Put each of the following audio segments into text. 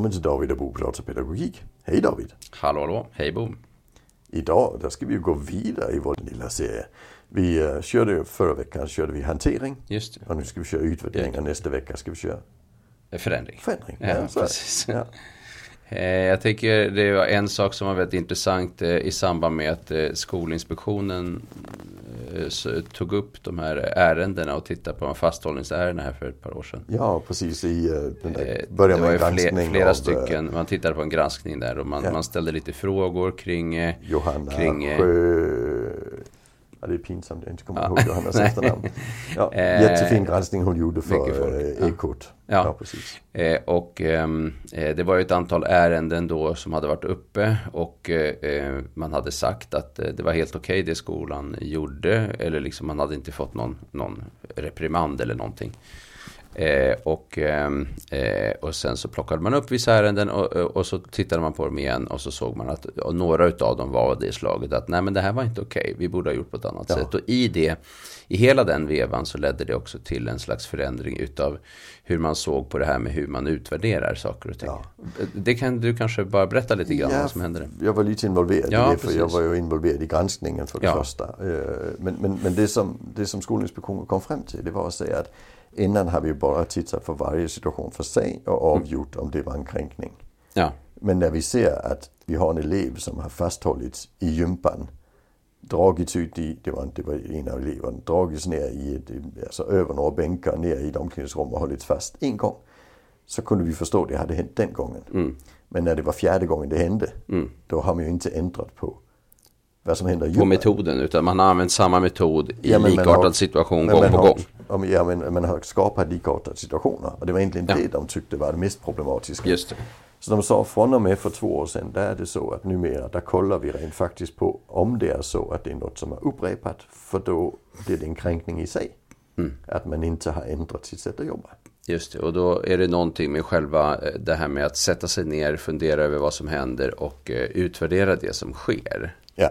Välkommen till David och Bo pratar pedagogik. Hej David! Hallå hallå, hej Bo! Idag då ska vi gå vidare i vår lilla serie. Vi uh, körde förra veckan körde vi hantering. Just det. Och nu ska vi köra utvärdering och nästa vecka ska vi köra förändring. Förändring, ja, ja, precis. Ja. Eh, Jag tycker det var en sak som var väldigt intressant eh, i samband med att eh, Skolinspektionen tog upp de här ärendena och tittade på de fasthållningsärendena här för ett par år sedan. ja, precis i uh, den där Eh, början det var ju fler, flera av eh, stycken, man tittade på en granskning där och man, Ja. man ställde lite frågor kring eh, Johanna kring, eh, Sjö... Ja, det är pinsamt jag inte kommer Ja. ihåg Nej. efternamn. Ja, Eh, jättefin granskning hon gjorde för ja. Ekot. Ja. ja, precis. Eh, och ehm, eh, det var ju ett antal ärenden då som hade varit uppe och eh, eh, man hade sagt att eh, det var helt okej det skolan gjorde. Eller liksom man hade inte fått någon, någon reprimand eller någonting. Eh, och, ehm, eh, och sen så plockade man upp vissa ärenden och, och och så tittade man på dem igen och så såg man att några utav dem var av det slaget att nej men det här var inte okej, vi borde ha gjort på ett annat Ja. sätt. Och i det, i hela den vevan så ledde det också till en slags förändring utav hur man såg på det här med hur man utvärderar saker och ting. Ja. Det kan du kanske bara berätta lite grann vad som hände. Jag var lite involverad Ja, i det, för jag precis. var ju involverad i granskningen för det Ja. första. Eh, Men, men, men det, som, det som Skolinspektionen kom fram till, det var att säga att innan har vi bara tittat på varje situation för sig och avgjort om det var en kränkning. Ja, Men när vi ser att vi har en elev som har fasthållits i gympan, dragits ut i, det var, det var en av eleverna, dragits ner i, alltså över några bänkar ner i ett omklädningsrum och hållits fast en gång. Så kunde vi förstå att det hade hänt den gången. Mm. Men när det var fjärde gången det hände, då har man ju inte ändrat på vad som händer på metoden utan man har använt samma metod i Ja, men likartad har- situation men gång man på har- gång. Ja, men- ja, men man har skapat likartade situationer. Och det var egentligen Ja. det de tyckte var det mest problematiska. Just det. Så de sa från och med för två år sedan, där är det så att numera, där kollar vi rent faktiskt på om det är så att det är något som är upprepat. För då blir det en kränkning i sig. Mm. Att man inte har ändrat sitt sätt att jobba. Just det, och då är det någonting med själva eh, det här med att sätta sig ner, fundera över vad som händer och eh, utvärdera det som sker. Ja,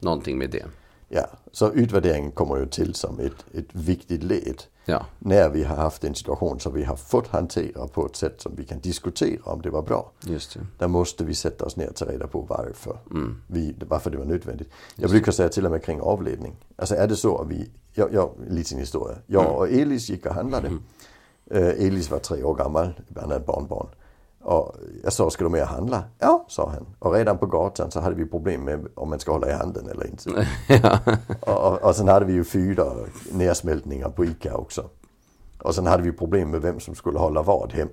Någonting med det. ja. Så utvärderingen kommer ju till som ett, ett viktigt led. Ja, När vi har haft en situation som vi har fått hantera på ett sätt som vi kan diskutera om det var bra. just det. Där måste vi sätta oss ner och ta reda på varför. Mm. Vi, varför det var nödvändigt. Jag brukar säga till och med kring avledning. Alltså är det så att vi, jag, jag, liten historia. Jag Mm. och Elis gick och handlade. Eh, Elis var tre år gammal, han hade ett barnbarn. Och jag sa, ska du med och handla? Ja, sa han. Och redan på gatan så hade vi problem med om man ska hålla i handen eller inte. ja. Och, och, sen hade vi ju fyra nedsmältningar på ICA också. Och sen hade vi problem med vem som skulle hålla vad hem.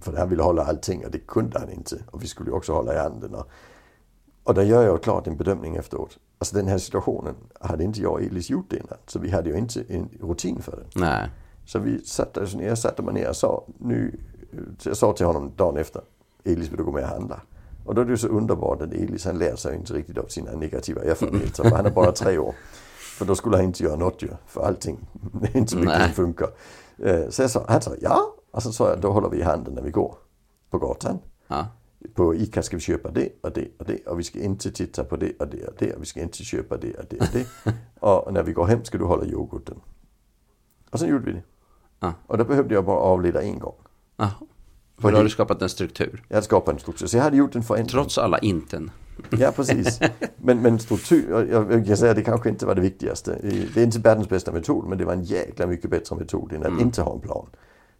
För han ville hålla allting och det kunde han inte. Och vi skulle ju också hålla i handen. Och, och där gör jag klart en bedömning efteråt. Alltså den här situationen hade inte jag och Elis gjort innan. Så vi hade ju inte en rutin för det. Nej, Så vi satte oss ner, satte mig ner och sa, nu, jag sa till honom dagen efter, Elis vill du gå med och handla? Och då är det ju så underbart att Elis han lär sig inte riktigt av sina negativa erfarenheter. För han är bara tre år. För då skulle han inte göra något ju. För allting, inte så mycket funkar. Eh, Så jag sa, han sa ja. Och så sa jag, då håller vi i handen när vi går på gatan. ja. På ICA ska vi köpa det och det och det och vi ska inte titta på det och det och det och vi ska inte köpa det och det och det. och när vi går hem ska du hålla yoghurten. Och sen gjorde vi det. Ja. Och då behövde jag bara avleda en gång. Ja. För då har du skapat en struktur. Jag hade skapat en struktur. Så jag hade gjort en förändring. Trots alla inten. Ja, precis. Men, men struktur, jag, jag kan säga att det kanske inte var det viktigaste. Det är inte världens bästa metod, men det var en jäkla mycket bättre metod än att Mm. inte ha en plan.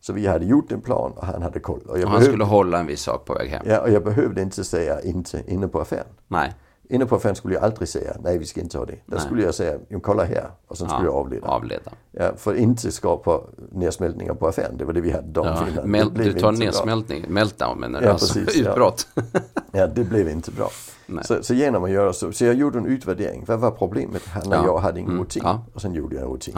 Så vi hade gjort en plan och han hade koll. Och jag, Och han behövde, skulle hålla en viss sak på väg hem. ja, och jag behövde inte säga inte inne på affären. Nej, Inne på affären skulle jag aldrig säga nej vi ska inte ha det. Där Nej. skulle jag säga "Jo, kolla här och sen skulle jag avleda. avleda. Ja, för inte skapa nedsmältningar på affären. Det var det vi hade dagen Ja, innan. mel- du tar inte bra. nedsmältning, meltdown menar du? Ja, alltså, precis, ja. utbrott. Ja, det blev inte bra. Så, så genom att göra så. Så jag gjorde en utvärdering. Vad var problemet? Och Ja. jag hade ingen Mm, rutin. ja. Och sen gjorde jag en rutin.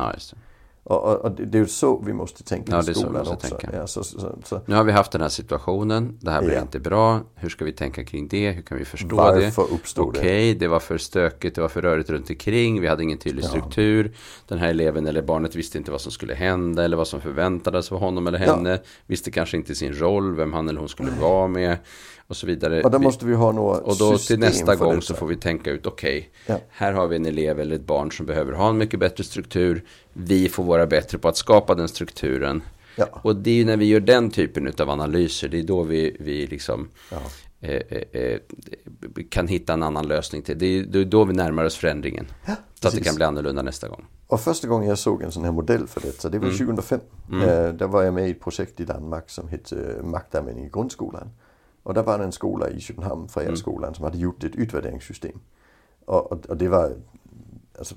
Och, och, det är så vi måste tänka Ja, i skolan också. Ja, så, så, så, Nu har vi haft den här situationen. Det här blev Ja. inte bra. Hur ska vi tänka kring det? Hur kan vi förstå Varför det? uppstod det? Okej, det var för stökigt, det var för rörigt runt omkring. Vi hade ingen tydlig struktur. Den här eleven eller barnet visste inte vad som skulle hända eller vad som förväntades av honom eller henne. Visste kanske inte sin roll, vem han eller hon skulle vara med och så vidare. och då måste vi ha några och då till nästa gång så får vi tänka ut, okej, Ja. här har vi en elev eller ett barn som behöver ha en mycket bättre struktur. Vi får vara bättre på att skapa den strukturen. Ja. Och det är ju när vi gör den typen av analyser, det är då vi, vi liksom Ja. eh, eh, eh, kan hitta en annan lösning till. Det är, det är då vi närmar oss förändringen. så att det kan bli annorlunda nästa gång. Och första gången jag såg en sån här modell för detta, det var 2005. Eh, där var jag med i ett projekt i Danmark som hette Maktanvändning i grundskolan. Och där var det en skola i Köpenhamn, Fredagsskolan, som hade gjort ett utvärderingssystem. Och, och, och det var, alltså,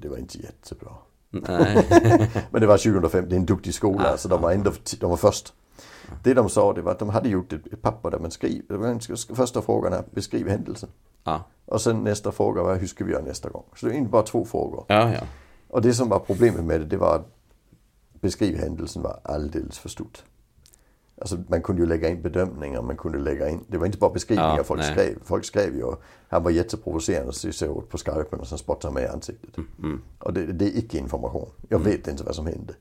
det var inte jättebra. Nej. Men det var 2005, det är en duktig skola, så de var ändå de var först. Det de sa det var att de hade gjort ett, papper där man skriver, första frågan är beskriv händelsen. ja. Och sen nästa fråga var hur ska vi göra nästa gång? Så det är inte bara två frågor. ja, ja. Och det som var problemet med det, det var att beskriv händelsen var alldeles för stort. Alltså man kunde ju lägga in bedömningar, man kunde lägga in, det var inte bara beskrivningar Ja, folk nej. skrev. Folk skrev ju, han var jätteprovocerande så såg ut på skarpen och sen spottade han med i ansiktet. Och det, det är icke information. Jag vet inte vad som hände.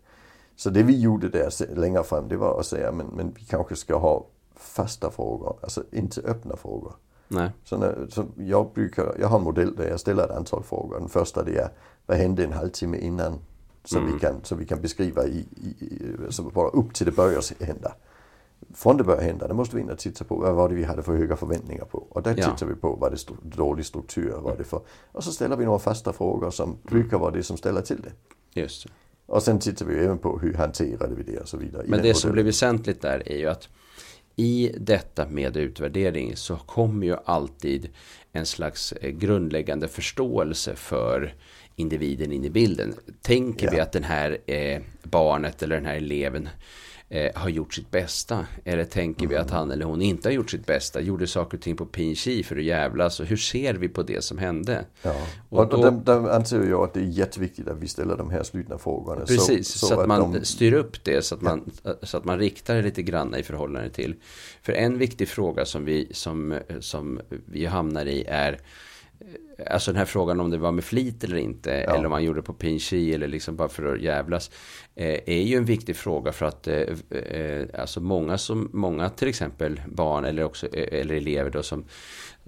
Så det vi gjorde där längre fram, det var att säga, men, men vi kanske ska ha fasta frågor, alltså inte öppna frågor. Nej. Så, när, så jag, brukar, jag har en modell där jag ställer ett antal frågor. Den första det är, vad hände en halvtimme innan? Så, vi, kan, så vi kan beskriva i, i, i, så bara upp till det börjar hända. Från det börjar hända, då måste vi in och titta på vad var det vi hade för höga förväntningar på. Och där Ja. tittar vi på, vad det stod, dålig struktur, vad det för... Och så ställer vi några fasta frågor som brukar vara det som ställer till det. Just det. Och sen tittar vi även på hur hanterade vi det och så vidare. Men det som blir väsentligt där är ju att i detta med utvärdering så kommer ju alltid en slags eh, grundläggande förståelse för individen in i bilden. Tänker Ja. vi att den här eh, barnet eller den här eleven eh, har gjort sitt bästa? Eller tänker vi att han eller hon inte har gjort sitt bästa? Gjorde saker och ting på PNG för att jävlas? Och hur ser vi på det som hände? Ja. Och Och, då- och där, anser jag att det är jätteviktigt att vi ställer de här slutna frågorna. Precis, så, att, man de- styr upp det så att, man, så att man riktar det lite grann i förhållande till. För en viktig fråga som vi, som, som vi hamnar i är Alltså den här frågan om det var med flit eller inte eller om man gjorde det på PNG eller liksom bara för att jävlas eh, är ju en viktig fråga för att eh, eh, alltså många som många till exempel barn eller också eh, eller elever då som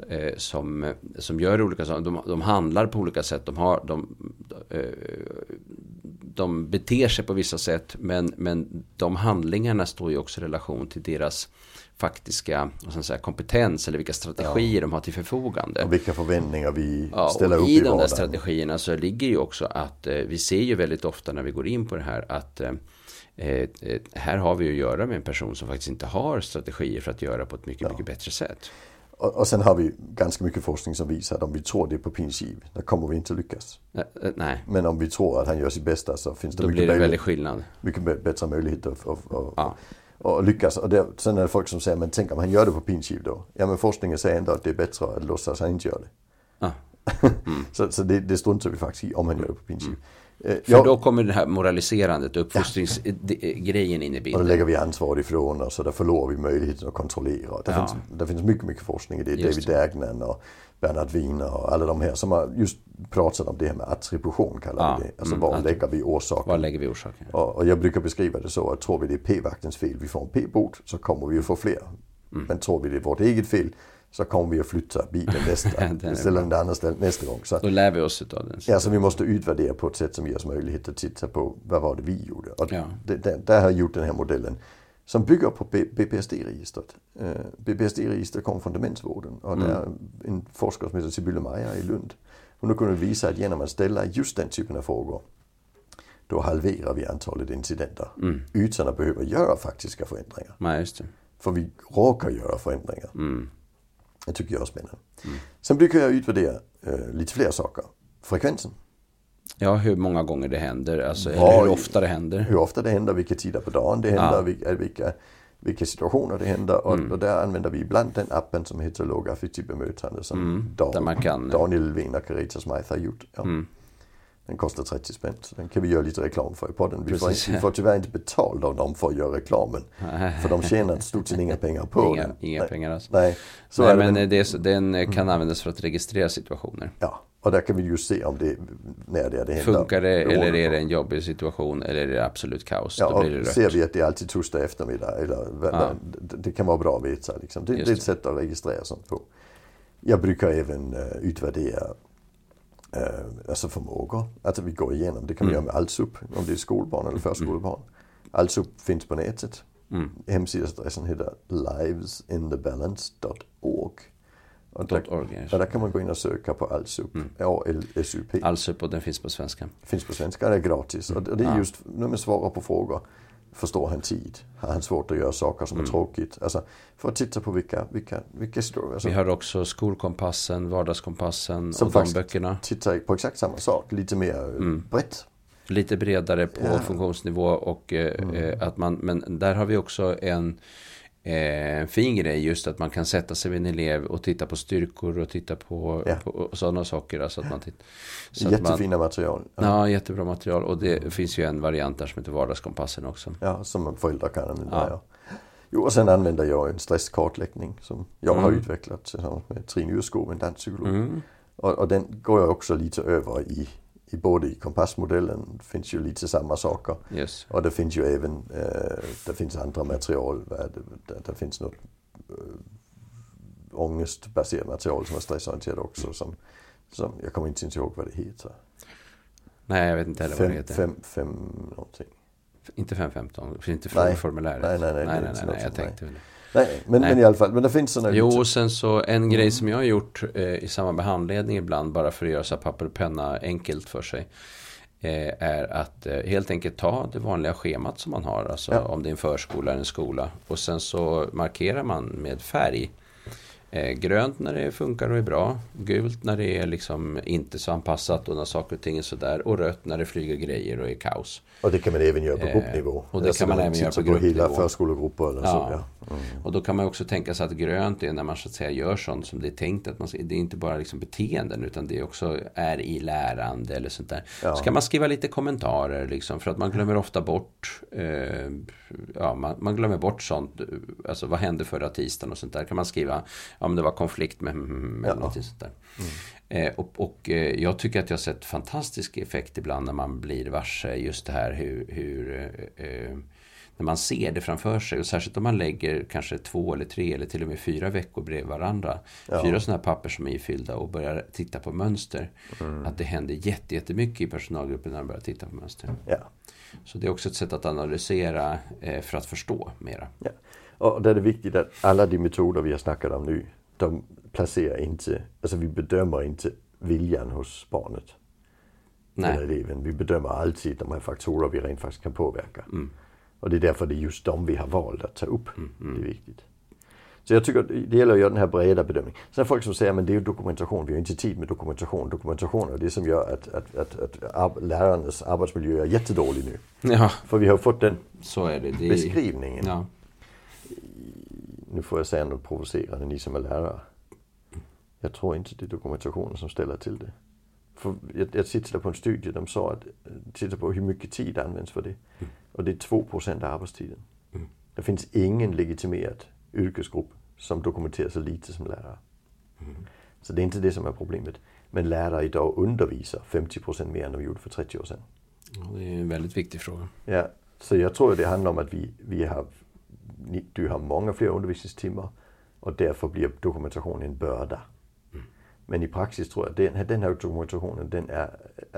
eh, som, som gör olika saker, de, de handlar på olika sätt, de har de, eh, de beter sig på vissa sätt men, men de handlingarna står ju också i relation till deras faktiska man säga, kompetens eller vilka strategier de har till förförfogande. Och vilka förväntningar vi Ja, ställer och upp i i de där vardagen. strategierna så ligger ju också att eh, vi ser ju väldigt ofta när vi går in på det här att eh, eh, här har vi att göra med en person som faktiskt inte har strategier för att göra på ett mycket, mycket bättre sätt. Och, och sen har vi ganska mycket forskning som visar att om vi tror det på princip, då kommer vi inte lyckas. Eh, Nej, Men om vi tror att han gör sitt bästa så finns det då mycket, blir det en möjlighet- väldig skillnad. mycket bä- bättre möjligheter att, att, Ja. att lyckas. Och det, sen är det folk som säger, men tänk om han gör det på princip då? Ja men forskningen säger ändå att det är bättre att låtsas att han inte gör det. Ja. så så det, det struntar vi faktiskt i om han gör det på princip. Eh, För ja, då kommer det här moraliserandet, uppfostringsgrejen in i och då bilden. lägger vi ansvar ifrån oss och då förlorar vi möjligheten att kontrollera. Det, Ja. finns, det finns mycket, mycket forskning i det. Just David Dagnan och Bernhard Wiener och alla de här som har just pratat om det här med attribution kallar Ja, vi det. Alltså mm, var lägger vi orsaken? Var lägger vi orsaken? Och, och jag brukar beskriva det så att tror vi det är p-vaktens fel, vi får en p-bot, så kommer vi att få fler. Mm. Men tror vi det är vårt eget fel, så kommer vi att flytta bilen nästa, ställa den andra stället nästa gång. Så, Då lär vi oss utav den. ja, så vi måste utvärdera på ett sätt som ger oss möjlighet att titta på vad var det vi gjorde. Och Ja. det, där, där har jag gjort den här modellen som bygger på BPSD-registret. Uh, BPSD-registret kom från demensvården och Mm. det är en forskare som heter Sibylle Meyer i Lund. Hon har kunnat visa att genom att ställa just den typen av frågor då halverar vi antalet incidenter Mm. utan att behöva göra faktiska förändringar. Nej, just det. För vi råkar göra förändringar. Mm. Det tycker jag är spännande. Sen brukar jag utvärdera uh, lite fler saker. Frekvensen. Ja, hur många gånger det händer, alltså, Var- hur ofta det händer. Hur ofta det händer, vilka tider på dagen det händer, Ja. vilka, vilka, vilka situationer det händer. Och, Mm. och där använder vi ibland den appen som heter lågaffektivt bemötande som Dan, Mm. kan- Daniel Levin och Carita Smythe har gjort. Ja. Mm. Den kostar 30 spänn så den kan vi göra lite reklam för i podden. Vi får, Precis. vi får tyvärr inte betalt av dem för att göra reklamen. För de tjänar stort sett inga pengar på Inga, den. inga Nej. pengar alls. Nej, så Nej, men det så- den eh, kan användas för att registrera situationer. Ja, och där kan vi ju se om det, när det är det händer. Funkar det eller är det en jobbig situation eller är det absolut kaos? Ja, Då blir det rött. ser vi att det är alltid torsdag eftermiddag. Eller, Ja. det, det kan vara bra att veta. Liksom. Det, det är ett sätt att registrera sånt på. Jag brukar även uh, utvärdera alltså förmågor. Alltså vi går igenom, det kan vi Mm. göra med all SUP. Om det är skolbarn eller förskolebarn. Allsup finns på nätet. Mm. Hemsidadressen heter livesinthebalance.org. Och där, org, ja, där kan man gå in och söka på Allsup. Mm. A-L-S-U-P. Allsup och den finns på svenska. Finns på svenska, det är gratis. Mm. Och det är just när man svarar på frågor. Förstår han tid? Har han svårt att göra saker som mm. är tråkigt? Alltså, för att titta på vilka, vilka, vilka historier. Alltså, Vi har också skolkompassen, vardagskompassen som och de böckerna. tittar på exakt samma sak, lite mer mm. brett. Lite bredare på ja. funktionsnivå och eh, mm. eh, att man, men där har vi också en eh, fin grej just att man kan sätta sig vid en elev och titta på styrkor och titta på, ja. på sådana saker. Alltså att man titt, så Jättefina man, material. Ja. ja. jättebra material. Och det mm. finns ju en variant där som heter Vardagskompassen också. Ja, som föräldrar kan använda. Ja. ja. Jo, och sen använder jag en stresskartläggning som jag mm. har utvecklat tillsammans med Trine Urskog, en danspsykolog. Mm. Och, och, den går jag också lite över i i både i kompassmodellen finns ju lite samma saker. Yes. Och det finns ju även, äh, det finns andra material, det, det, finns något äh, ångestbaserat material som är stressorienterat också. Som, som, jag kommer inte ens ihåg vad det heter. Nej, jag vet inte heller fem, vad det heter. Fem, fem någonting. Inte 515, inte frågeformuläret. Nej, nej, nej, nej, nej, nej, nej jag tänkte väl Nej, men, Nej. men i alla fall, men det finns sådana Jo, och sen så en mm. grej som jag har gjort eh, i samband med handledning ibland, bara för att göra så papper och penna enkelt för sig. Eh, är att eh, helt enkelt ta det vanliga schemat som man har, alltså ja. om det är en förskola eller en skola. Och sen så markerar man med färg grönt när det funkar och är bra. Gult när det är liksom inte så anpassat och när saker och ting är sådär. Och rött när det flyger grejer och är kaos. Och det kan man även göra på eh, gruppnivå. Och det alltså kan man även göra på gruppnivå. hela förskolegrupper eller ja. så. Ja. Mm. Och då kan man också tänka sig att grönt är när man så att säga gör sånt som det är tänkt att man. Det är inte bara liksom beteenden utan det också är i lärande eller sånt där. Ja. Så kan man skriva lite kommentarer liksom för att man glömmer ofta bort eh, ja, man, man, glömmer bort sånt. Alltså vad hände förra tisdagen och sånt där. Kan man skriva om det var konflikt med, med ja. något sånt där. Mm. Eh, och, och eh, jag tycker att jag har sett fantastisk effekt ibland när man blir varse just det här hur, hur eh, när man ser det framför sig och särskilt om man lägger kanske två eller tre eller till och med fyra veckor bredvid varandra. Ja. Fyra sådana här papper som är ifyllda och börjar titta på mönster. Mm. Att det händer jättemycket i personalgruppen när de börjar titta på mönster. Ja. Så det är också ett sätt att analysera för att förstå mera. Ja. Och det är viktigt att alla de metoder vi har snackat om nu, de placerar inte, alltså vi bedömer inte viljan hos barnet. Nej. Eller eleven. Vi bedömer alltid de här faktorer vi rent faktiskt kan påverka. Mm. Och det är därför det är just de vi har valt att ta upp. Mm, mm. Det är viktigt. Så jag tycker det gäller att göra den här breda bedömningen. Sen är det folk som säger att det är ju dokumentation, vi har inte tid med dokumentation. Dokumentation är det som gör att, att, att, att lärarnas arbetsmiljö är jättedålig nu. Ja. För vi har fått den Så är det. det beskrivningen. Ja. Nu får jag säga något provocerande, ni som är lärare. Jag tror inte det är dokumentationen som ställer till det. För jag, jag tittade på en studie, de sa att, titta på hur mycket tid används för det. Mm. Och det är 2 av arbetstiden. Mm. Det finns ingen legitimerad yrkesgrupp som dokumenterar så lite som lärare. Mm. Så det är inte det som är problemet. Men lärare idag undervisar 50 mer än de gjorde för 30 år sedan. Ja, det är en väldigt viktig fråga. Ja, så jag tror det handlar om att vi, vi har, du har många fler undervisningstimmar och därför blir dokumentationen en börda. Mm. Men i praxis tror jag den, den här dokumentationen, den är,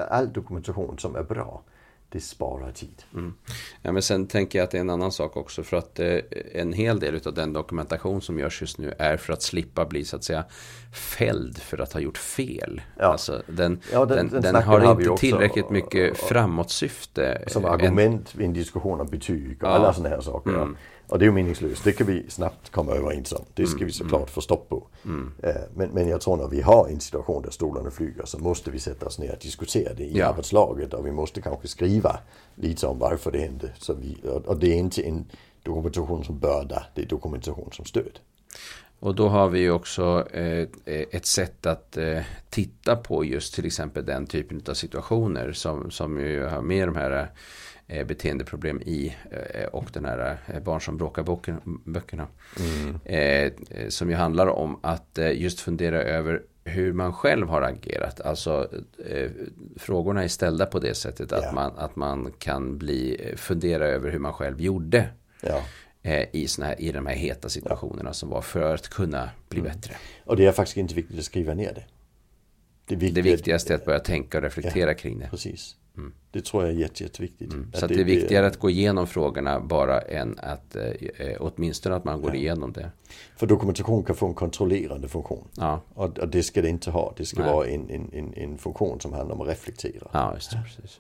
all dokumentation som är bra, det sparar tid. Mm. Ja, men sen tänker jag att det är en annan sak också. För att eh, en hel del av den dokumentation som görs just nu är för att slippa bli så att säga fälld för att ha gjort fel. Ja. Alltså, den, ja, den, den, den har, har inte tillräckligt mycket och, framåtsyfte. Som argument i en diskussion om betyg och ja. alla sådana här saker. Mm. Och det är ju meningslöst. Det kan vi snabbt komma överens om. Det ska mm, vi såklart mm. få stopp på. Mm. Eh, men, men jag tror när vi har en situation där stolarna flyger så måste vi sätta oss ner och diskutera det i ja. arbetslaget. Och vi måste kanske skriva lite om varför det hände. Så vi, och det är inte en dokumentation som börda, det är dokumentation som stöd. Och då har vi ju också eh, ett sätt att eh, titta på just till exempel den typen av situationer som, som ju har med de här eh, beteendeproblem i och den här Barn som bråkar böckerna. Mm. Som ju handlar om att just fundera över hur man själv har agerat. Alltså eh, frågorna är ställda på det sättet att, yeah. man, att man kan bli, fundera över hur man själv gjorde. Ja. I, såna här, I de här heta situationerna ja. som var för att kunna bli mm. bättre. Och det är faktiskt inte viktigt att skriva ner det. det, det viktigaste är att börja tänka och reflektera ja, kring det. Precis. Mm. Det tror jag är jätte, jätteviktigt. Mm. Så det, det, är viktigare att gå igenom frågorna bara än att eh, eh, åtminstone att man går ja. igenom det. För dokumentation kan få en kontrollerande funktion. Ja. Och, och det ska det inte ha. Det ska Nej. vara en, en, en, en, funktion som handlar om att reflektera. Ja, just det, precis.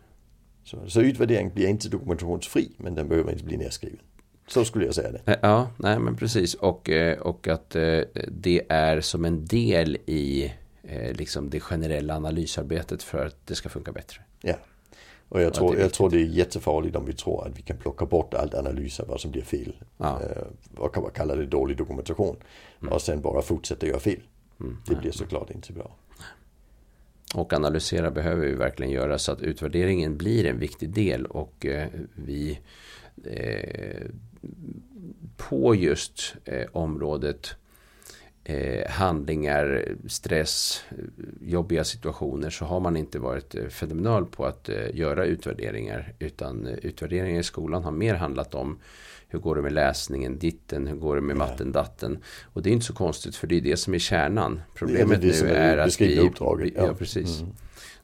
Så, så utvärdering blir inte dokumentationsfri men den behöver inte bli nedskriven. Så skulle jag säga det. Eh, ja, nej men precis. Och, eh, och att det är som en del i liksom det generella analysarbetet för att det ska funka bättre. Ja. Och jag, tror, jag tror det är jättefarligt om vi tror att vi kan plocka bort allt analys av vad som blir fel. Ja. och kan man kalla det dålig dokumentation. Mm. Och sen bara fortsätta göra fel. Mm. Det blir såklart inte bra. Och analysera behöver vi verkligen göra så att utvärderingen blir en viktig del och eh, vi eh, på just eh, området eh, handlingar, stress, jobbiga situationer så har man inte varit eh, fenomenal på att eh, göra utvärderingar. Utan eh, utvärderingar i skolan har mer handlat om hur går det med läsningen, ditten, hur går det med matten, datten. Och det är inte så konstigt för det är det som är kärnan. Problemet är nu är, att vi... Uppdraget. Ja, precis. Mm.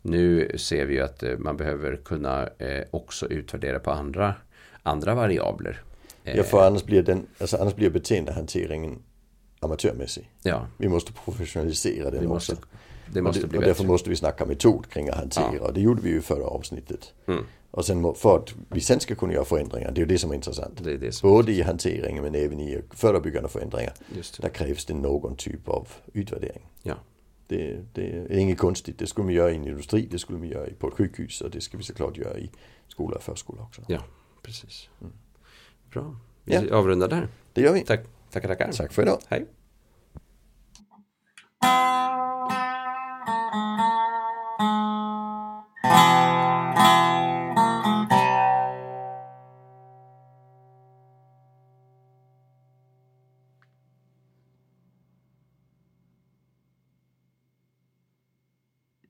Nu ser vi att eh, man behöver kunna eh, också utvärdera på andra, andra variabler. Ja, för annars blir, den, alltså annars blir beteendehanteringen amatörmässig. Ja. Vi måste professionalisera den måste, också. Det måste och, det, bli och därför måste vi snacka metod kring att hantera. Ja. Det gjorde vi ju i förra avsnittet. Mm. Och sen för att vi sen ska kunna göra förändringar, det är ju det som är intressant. Det är det som Både i hanteringen men även i förebyggande förändringar. Där krävs det någon typ av utvärdering. Ja. Det, det, är inget konstigt, det skulle vi göra i en industri, det skulle vi göra på ett sjukhus och det ska vi såklart göra i skola och förskola också. Ja, precis. Mm. Bra, vi ja. avrundar där. Det gör vi. Tack, tackar, tackar. Tack för idag. Hej.